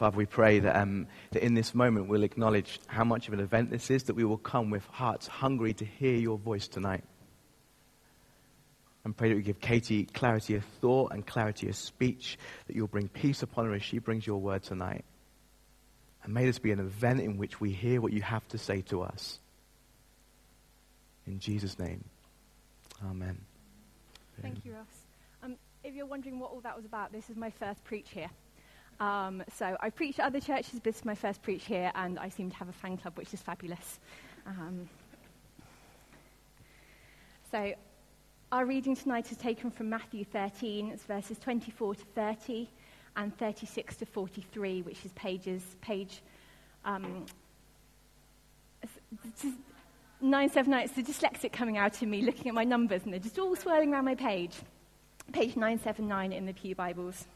Father, we pray that, um, that in this moment we'll acknowledge how much of an event this is, that we will come with hearts hungry to hear your voice tonight. And pray that you give Katie clarity of thought and clarity of speech, that you'll bring peace upon her as she brings your word tonight. And may this be an event in which we hear what you have to say to us. In Jesus' name, amen. Thank you, Ross. Um, if you're wondering what all that was about, this is my first preach here. Um, so I've preached at other churches, but this is my first preach here, and I seem to have a fan club, which is fabulous. Um, so our reading tonight is taken from Matthew 13, it's verses 24 to 30 and 36 to 43, which is pages, page um, 979. It's the dyslexic coming out in me looking at my numbers, and they're just all swirling around my page. Page 979 in the Pew Bibles.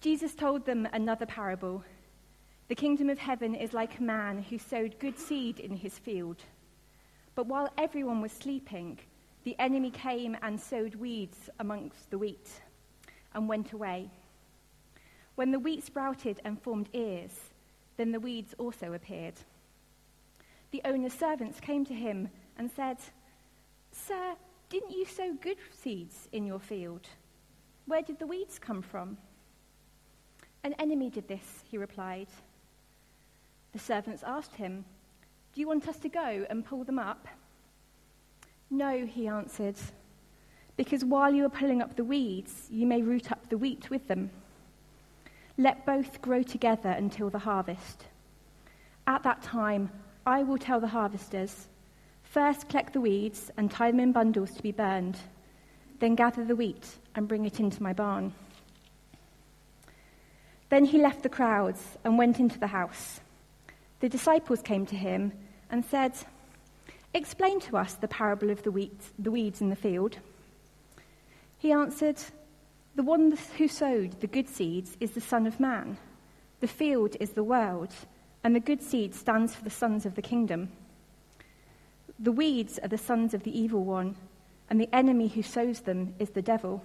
Jesus told them another parable. The kingdom of heaven is like a man who sowed good seed in his field. But while everyone was sleeping, the enemy came and sowed weeds amongst the wheat and went away. When the wheat sprouted and formed ears, then the weeds also appeared. The owner's servants came to him and said, Sir, didn't you sow good seeds in your field? Where did the weeds come from? An enemy did this, he replied. The servants asked him, Do you want us to go and pull them up? No, he answered, because while you are pulling up the weeds, you may root up the wheat with them. Let both grow together until the harvest. At that time, I will tell the harvesters first collect the weeds and tie them in bundles to be burned, then gather the wheat and bring it into my barn. Then he left the crowds and went into the house. The disciples came to him and said, Explain to us the parable of the, wheat, the weeds in the field. He answered, The one who sowed the good seeds is the Son of Man. The field is the world, and the good seed stands for the sons of the kingdom. The weeds are the sons of the evil one, and the enemy who sows them is the devil.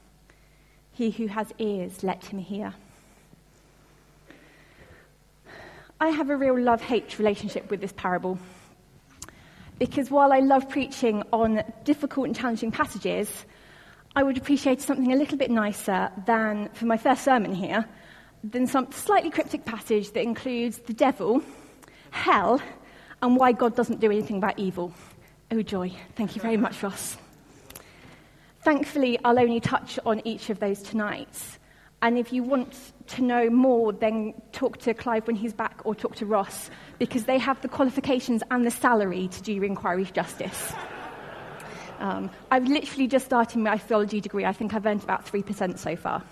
He who has ears, let him hear. I have a real love hate relationship with this parable. Because while I love preaching on difficult and challenging passages, I would appreciate something a little bit nicer than, for my first sermon here, than some slightly cryptic passage that includes the devil, hell, and why God doesn't do anything about evil. Oh, joy. Thank you very much, Ross. Thankfully, I'll only touch on each of those tonight. And if you want to know more, then talk to Clive when he's back or talk to Ross, because they have the qualifications and the salary to do your inquiries justice. Um, I've literally just started my theology degree. I think I've earned about 3% so far.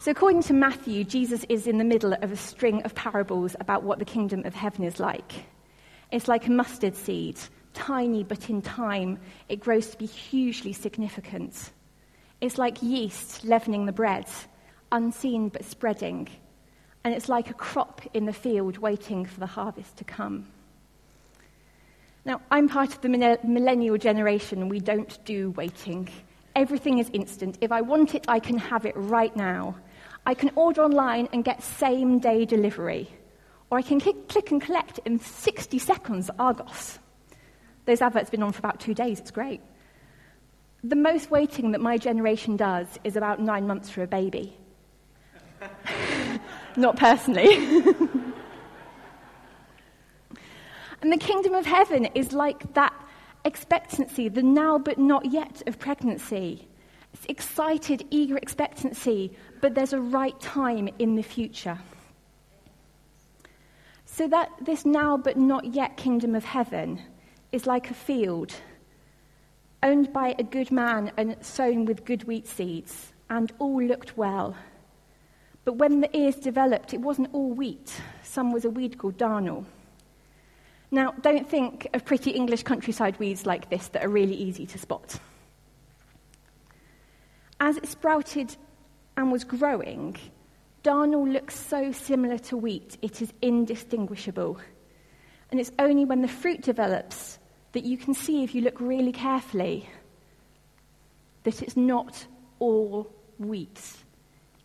So, according to Matthew, Jesus is in the middle of a string of parables about what the kingdom of heaven is like. It's like a mustard seed tiny, but in time, it grows to be hugely significant. It's like yeast leavening the bread, unseen but spreading. And it's like a crop in the field waiting for the harvest to come. Now, I'm part of the millennial generation. We don't do waiting. Everything is instant. If I want it, I can have it right now. I can order online and get same day delivery. Or I can click and collect in 60 seconds, Argos. Those adverts have been on for about two days. It's great. The most waiting that my generation does is about nine months for a baby. Not personally. and the kingdom of heaven is like that expectancy, the now but not yet of pregnancy. It's excited, eager expectancy, but there's a right time in the future. So that this now but not yet kingdom of heaven is like a field owned by a good man and sown with good wheat seeds, and all looked well. But when the ears developed, it wasn't all wheat. Some was a weed called darnel. Now, don't think of pretty English countryside weeds like this that are really easy to spot. As it sprouted and was growing, darnel looks so similar to wheat, it is indistinguishable. And it's only when the fruit develops that you can see, if you look really carefully, that it's not all wheat.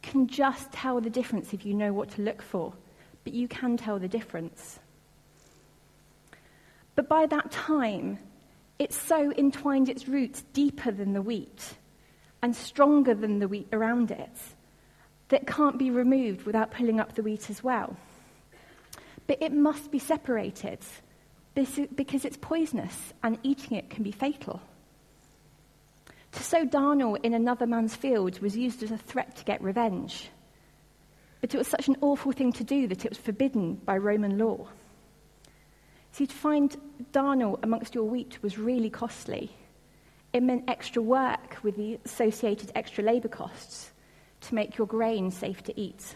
You can just tell the difference if you know what to look for, but you can tell the difference. But by that time, it's so entwined its roots deeper than the wheat and stronger than the wheat around it that can't be removed without pulling up the wheat as well. But it must be separated because it's poisonous and eating it can be fatal. To sow darnel in another man's field was used as a threat to get revenge. But it was such an awful thing to do that it was forbidden by Roman law. See, to find darnel amongst your wheat was really costly. It meant extra work with the associated extra labour costs to make your grain safe to eat.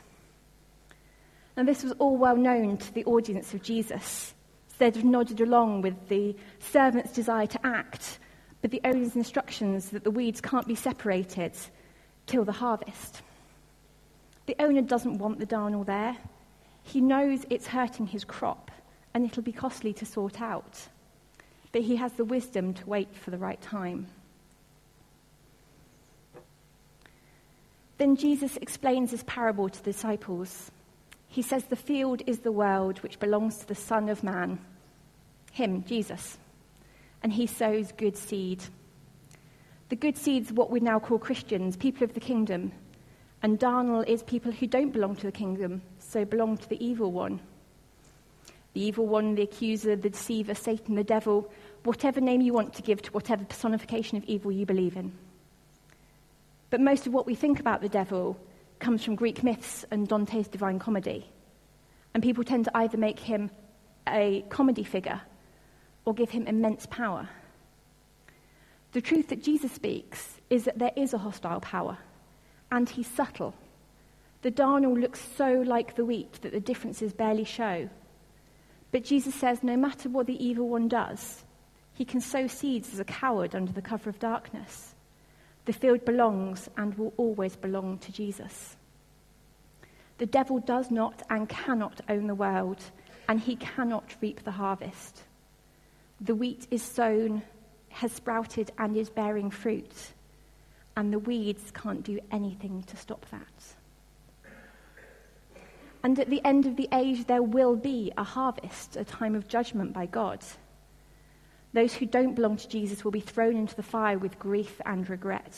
And this was all well known to the audience of Jesus. They'd have nodded along with the servant's desire to act, but the owner's instructions that the weeds can't be separated till the harvest. The owner doesn't want the darnel there. He knows it's hurting his crop and it'll be costly to sort out. But he has the wisdom to wait for the right time. Then Jesus explains this parable to the disciples. He says, The field is the world which belongs to the Son of Man, him, Jesus, and he sows good seed. The good seed's what we now call Christians, people of the kingdom, and darnel is people who don't belong to the kingdom, so belong to the evil one. The evil one, the accuser, the deceiver, Satan, the devil, whatever name you want to give to whatever personification of evil you believe in. But most of what we think about the devil comes from Greek myths and Dante's Divine Comedy. And people tend to either make him a comedy figure or give him immense power. The truth that Jesus speaks is that there is a hostile power, and he's subtle. The darnel looks so like the wheat that the differences barely show. But Jesus says no matter what the evil one does, he can sow seeds as a coward under the cover of darkness. The field belongs and will always belong to Jesus. The devil does not and cannot own the world, and he cannot reap the harvest. The wheat is sown, has sprouted, and is bearing fruit, and the weeds can't do anything to stop that. And at the end of the age, there will be a harvest, a time of judgment by God. Those who don't belong to Jesus will be thrown into the fire with grief and regret.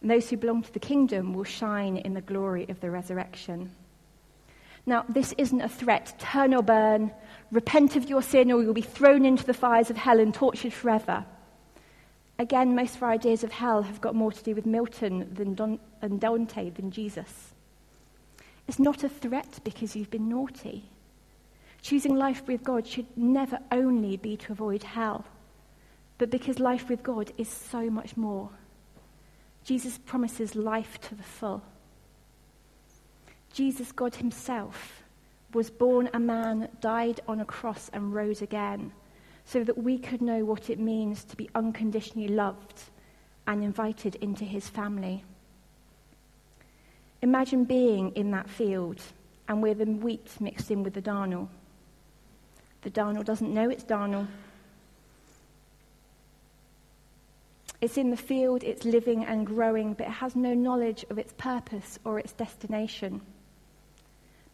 And those who belong to the kingdom will shine in the glory of the resurrection. Now, this isn't a threat. Turn or burn. Repent of your sin, or you'll be thrown into the fires of hell and tortured forever. Again, most of our ideas of hell have got more to do with Milton than Don, and Dante than Jesus. It's not a threat because you've been naughty. Choosing life with God should never only be to avoid hell, but because life with God is so much more. Jesus promises life to the full. Jesus, God Himself, was born a man, died on a cross, and rose again, so that we could know what it means to be unconditionally loved and invited into His family. Imagine being in that field and with the wheat mixed in with the darnel. The darnel doesn't know it's darnel. It's in the field, it's living and growing, but it has no knowledge of its purpose or its destination.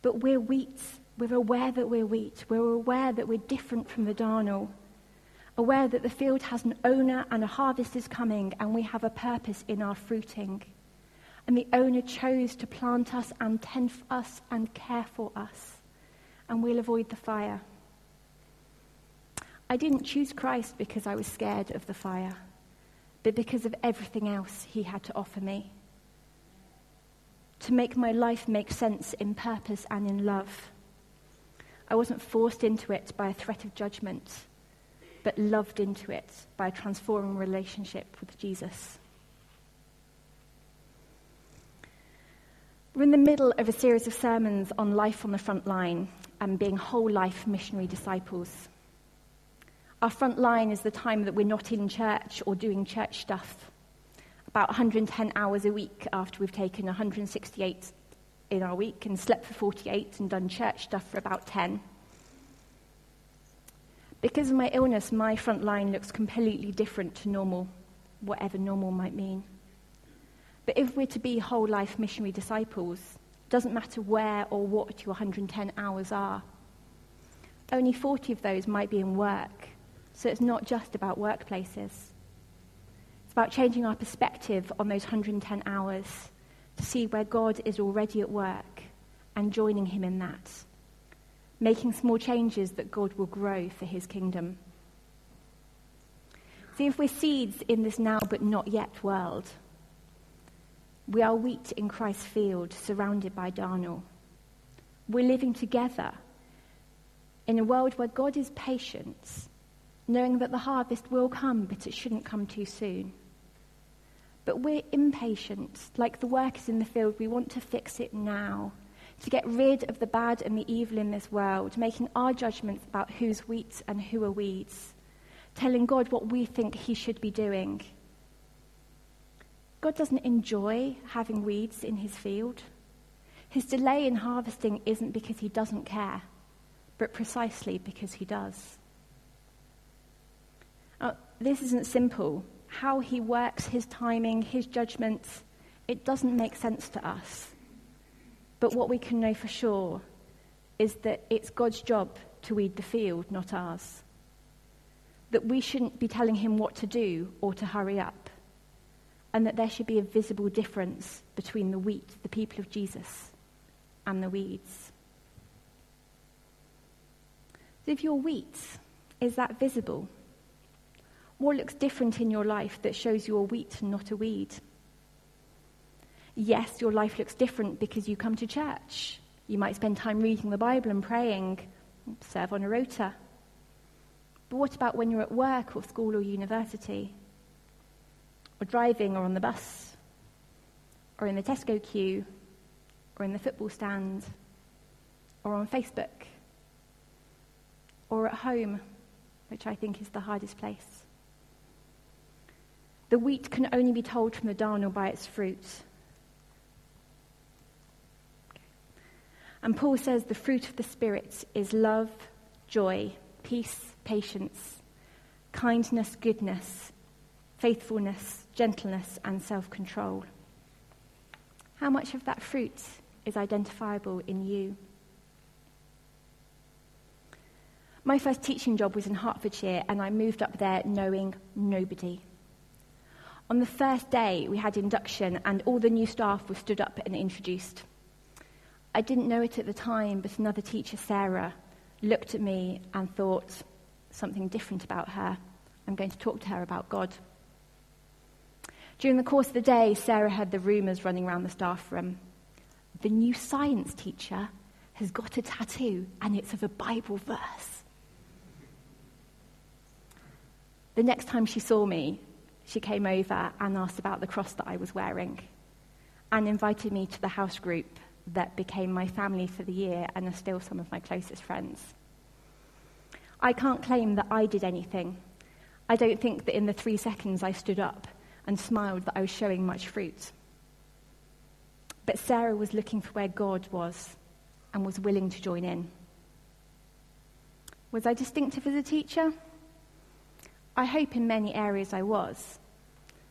But we're wheat. We're aware that we're wheat. We're aware that we're different from the darnel. Aware that the field has an owner and a harvest is coming, and we have a purpose in our fruiting. And the owner chose to plant us and tend for us and care for us, and we'll avoid the fire. I didn't choose Christ because I was scared of the fire, but because of everything else he had to offer me. To make my life make sense in purpose and in love. I wasn't forced into it by a threat of judgment, but loved into it by a transforming relationship with Jesus. We're in the middle of a series of sermons on life on the front line and being whole life missionary disciples. Our front line is the time that we're not in church or doing church stuff. About 110 hours a week after we've taken 168 in our week and slept for 48 and done church stuff for about 10. Because of my illness, my front line looks completely different to normal, whatever normal might mean. But if we're to be whole life missionary disciples, it doesn't matter where or what your 110 hours are. Only 40 of those might be in work, so it's not just about workplaces. About changing our perspective on those 110 hours to see where God is already at work and joining Him in that. Making small changes that God will grow for His kingdom. See, if we're seeds in this now but not yet world, we are wheat in Christ's field, surrounded by darnel. We're living together in a world where God is patient knowing that the harvest will come, but it shouldn't come too soon. But we're impatient, like the workers in the field. We want to fix it now, to get rid of the bad and the evil in this world, making our judgments about who's wheat and who are weeds, telling God what we think He should be doing. God doesn't enjoy having weeds in His field. His delay in harvesting isn't because He doesn't care, but precisely because He does. Uh, this isn't simple. How he works, his timing, his judgments, it doesn't make sense to us. But what we can know for sure is that it's God's job to weed the field, not ours. That we shouldn't be telling him what to do or to hurry up. And that there should be a visible difference between the wheat, the people of Jesus, and the weeds. If you're wheat, is that visible? What looks different in your life that shows you're wheat and not a weed? Yes, your life looks different because you come to church. You might spend time reading the Bible and praying, serve on a rota. But what about when you're at work or school or university? Or driving or on the bus? Or in the Tesco queue? Or in the football stand? Or on Facebook? Or at home, which I think is the hardest place? The wheat can only be told from the darnel by its fruit. And Paul says the fruit of the Spirit is love, joy, peace, patience, kindness, goodness, faithfulness, gentleness, and self control. How much of that fruit is identifiable in you? My first teaching job was in Hertfordshire, and I moved up there knowing nobody. On the first day, we had induction, and all the new staff were stood up and introduced. I didn't know it at the time, but another teacher, Sarah, looked at me and thought something different about her. I'm going to talk to her about God. During the course of the day, Sarah heard the rumours running around the staff room. The new science teacher has got a tattoo, and it's of a Bible verse. The next time she saw me, she came over and asked about the cross that I was wearing and invited me to the house group that became my family for the year and are still some of my closest friends. I can't claim that I did anything. I don't think that in the three seconds I stood up and smiled that I was showing much fruit. But Sarah was looking for where God was and was willing to join in. Was I distinctive as a teacher? I hope in many areas I was.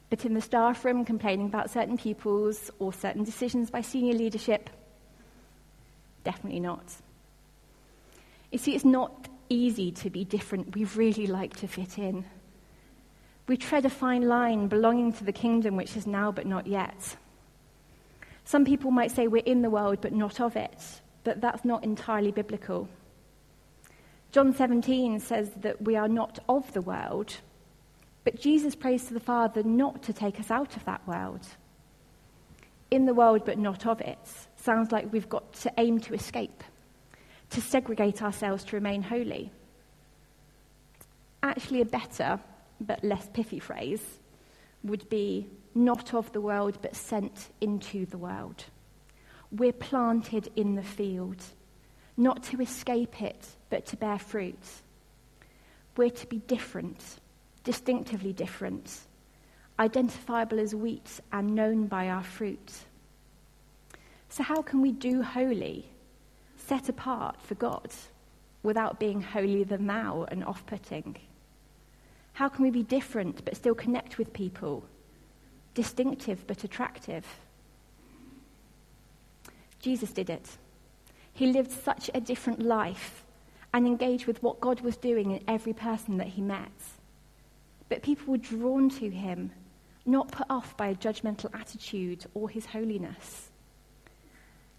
But in the staff room, complaining about certain pupils or certain decisions by senior leadership, definitely not. You see, it's not easy to be different. We really like to fit in. We tread a fine line belonging to the kingdom which is now but not yet. Some people might say we're in the world but not of it, but that's not entirely biblical. John 17 says that we are not of the world, but Jesus prays to the Father not to take us out of that world. In the world, but not of it, sounds like we've got to aim to escape, to segregate ourselves to remain holy. Actually, a better but less pithy phrase would be not of the world, but sent into the world. We're planted in the field, not to escape it, but to bear fruit. We're to be different, distinctively different, identifiable as wheat and known by our fruit. So, how can we do holy, set apart for God, without being holier than thou and off putting? How can we be different but still connect with people, distinctive but attractive? Jesus did it. He lived such a different life and engaged with what God was doing in every person that he met. But people were drawn to him, not put off by a judgmental attitude or his holiness.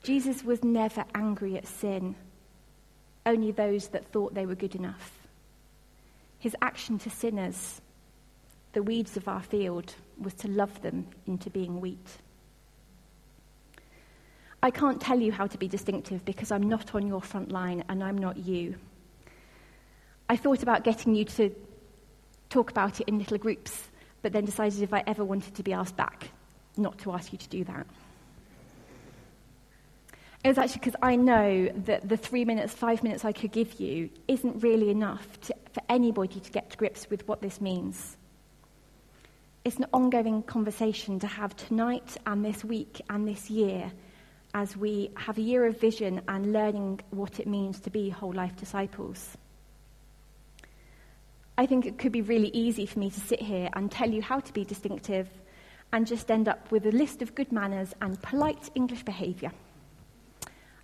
Jesus was never angry at sin, only those that thought they were good enough. His action to sinners, the weeds of our field, was to love them into being wheat. I can't tell you how to be distinctive because I'm not on your front line and I'm not you. I thought about getting you to talk about it in little groups, but then decided if I ever wanted to be asked back, not to ask you to do that. It was actually because I know that the three minutes, five minutes I could give you isn't really enough to, for anybody to get to grips with what this means. It's an ongoing conversation to have tonight and this week and this year as we have a year of vision and learning what it means to be whole life disciples. I think it could be really easy for me to sit here and tell you how to be distinctive and just end up with a list of good manners and polite English behaviour.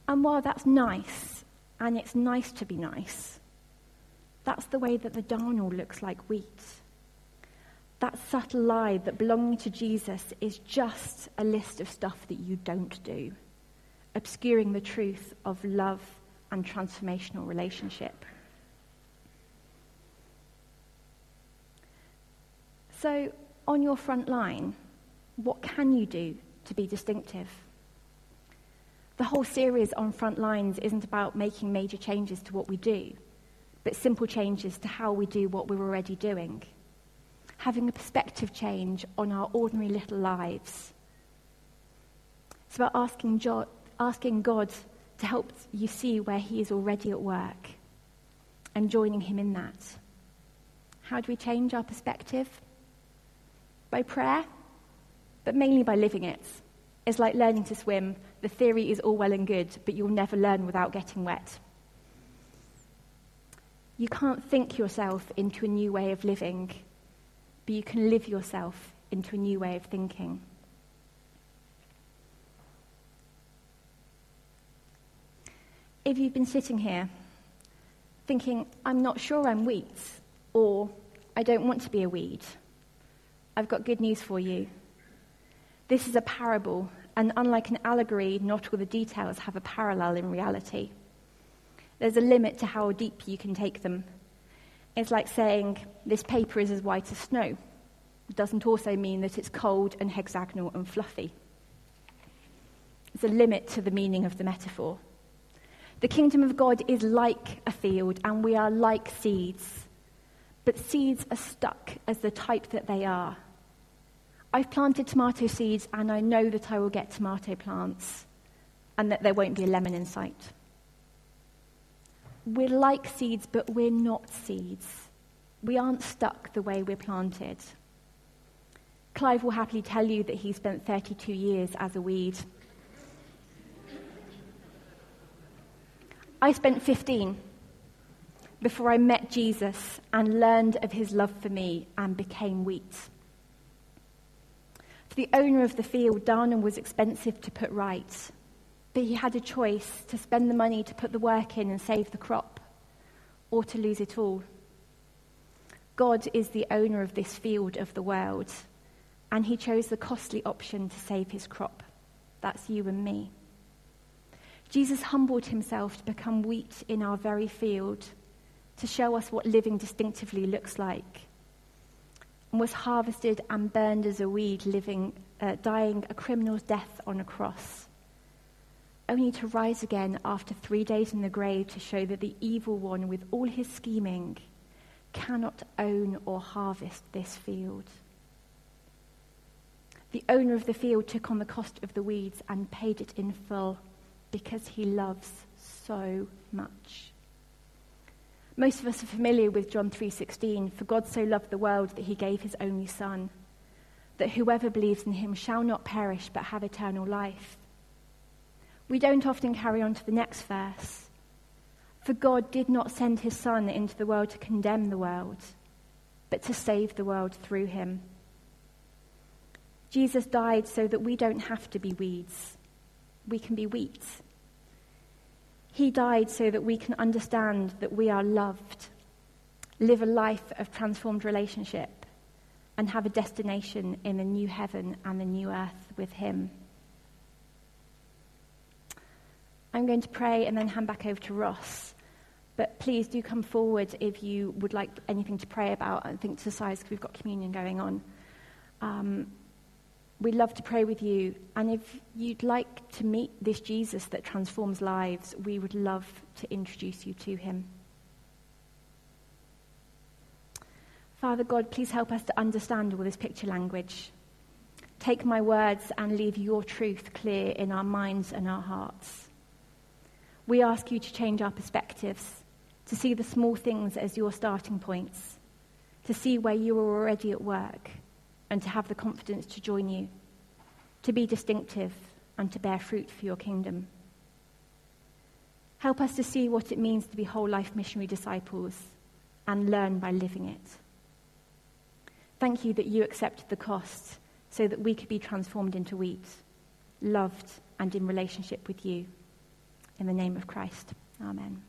And while that's nice, and it's nice to be nice, that's the way that the darnel looks like wheat. That subtle lie that belonging to Jesus is just a list of stuff that you don't do obscuring the truth of love and transformational relationship. So, on your front line, what can you do to be distinctive? The whole series on front lines isn't about making major changes to what we do, but simple changes to how we do what we're already doing. Having a perspective change on our ordinary little lives. It's about asking asking God to help you see where He is already at work and joining Him in that. How do we change our perspective? By prayer, but mainly by living it. It's like learning to swim. The theory is all well and good, but you'll never learn without getting wet. You can't think yourself into a new way of living, but you can live yourself into a new way of thinking. If you've been sitting here thinking, I'm not sure I'm wheat, or I don't want to be a weed, I've got good news for you. This is a parable, and unlike an allegory, not all the details have a parallel in reality. There's a limit to how deep you can take them. It's like saying, This paper is as white as snow. It doesn't also mean that it's cold and hexagonal and fluffy. There's a limit to the meaning of the metaphor. The kingdom of God is like a field, and we are like seeds. But seeds are stuck as the type that they are. I've planted tomato seeds, and I know that I will get tomato plants, and that there won't be a lemon in sight. We're like seeds, but we're not seeds. We aren't stuck the way we're planted. Clive will happily tell you that he spent 32 years as a weed. I spent 15 before I met Jesus and learned of his love for me and became wheat. For the owner of the field, darnel was expensive to put right, but he had a choice to spend the money to put the work in and save the crop, or to lose it all. God is the owner of this field of the world, and he chose the costly option to save his crop. That's you and me. Jesus humbled himself to become wheat in our very field, to show us what living distinctively looks like, and was harvested and burned as a weed, living, uh, dying a criminal's death on a cross, only to rise again after three days in the grave to show that the evil one, with all his scheming, cannot own or harvest this field. The owner of the field took on the cost of the weeds and paid it in full because he loves so much. Most of us are familiar with John 3:16, for God so loved the world that he gave his only son, that whoever believes in him shall not perish but have eternal life. We don't often carry on to the next verse. For God did not send his son into the world to condemn the world, but to save the world through him. Jesus died so that we don't have to be weeds. We can be wheat. He died so that we can understand that we are loved, live a life of transformed relationship, and have a destination in the new heaven and the new earth with Him. I'm going to pray and then hand back over to Ross. But please do come forward if you would like anything to pray about. I think to size because we've got communion going on. Um, We'd love to pray with you. And if you'd like to meet this Jesus that transforms lives, we would love to introduce you to him. Father God, please help us to understand all this picture language. Take my words and leave your truth clear in our minds and our hearts. We ask you to change our perspectives, to see the small things as your starting points, to see where you are already at work and to have the confidence to join you, to be distinctive and to bear fruit for your kingdom. Help us to see what it means to be whole life missionary disciples and learn by living it. Thank you that you accepted the cost so that we could be transformed into wheat, loved and in relationship with you. In the name of Christ. Amen.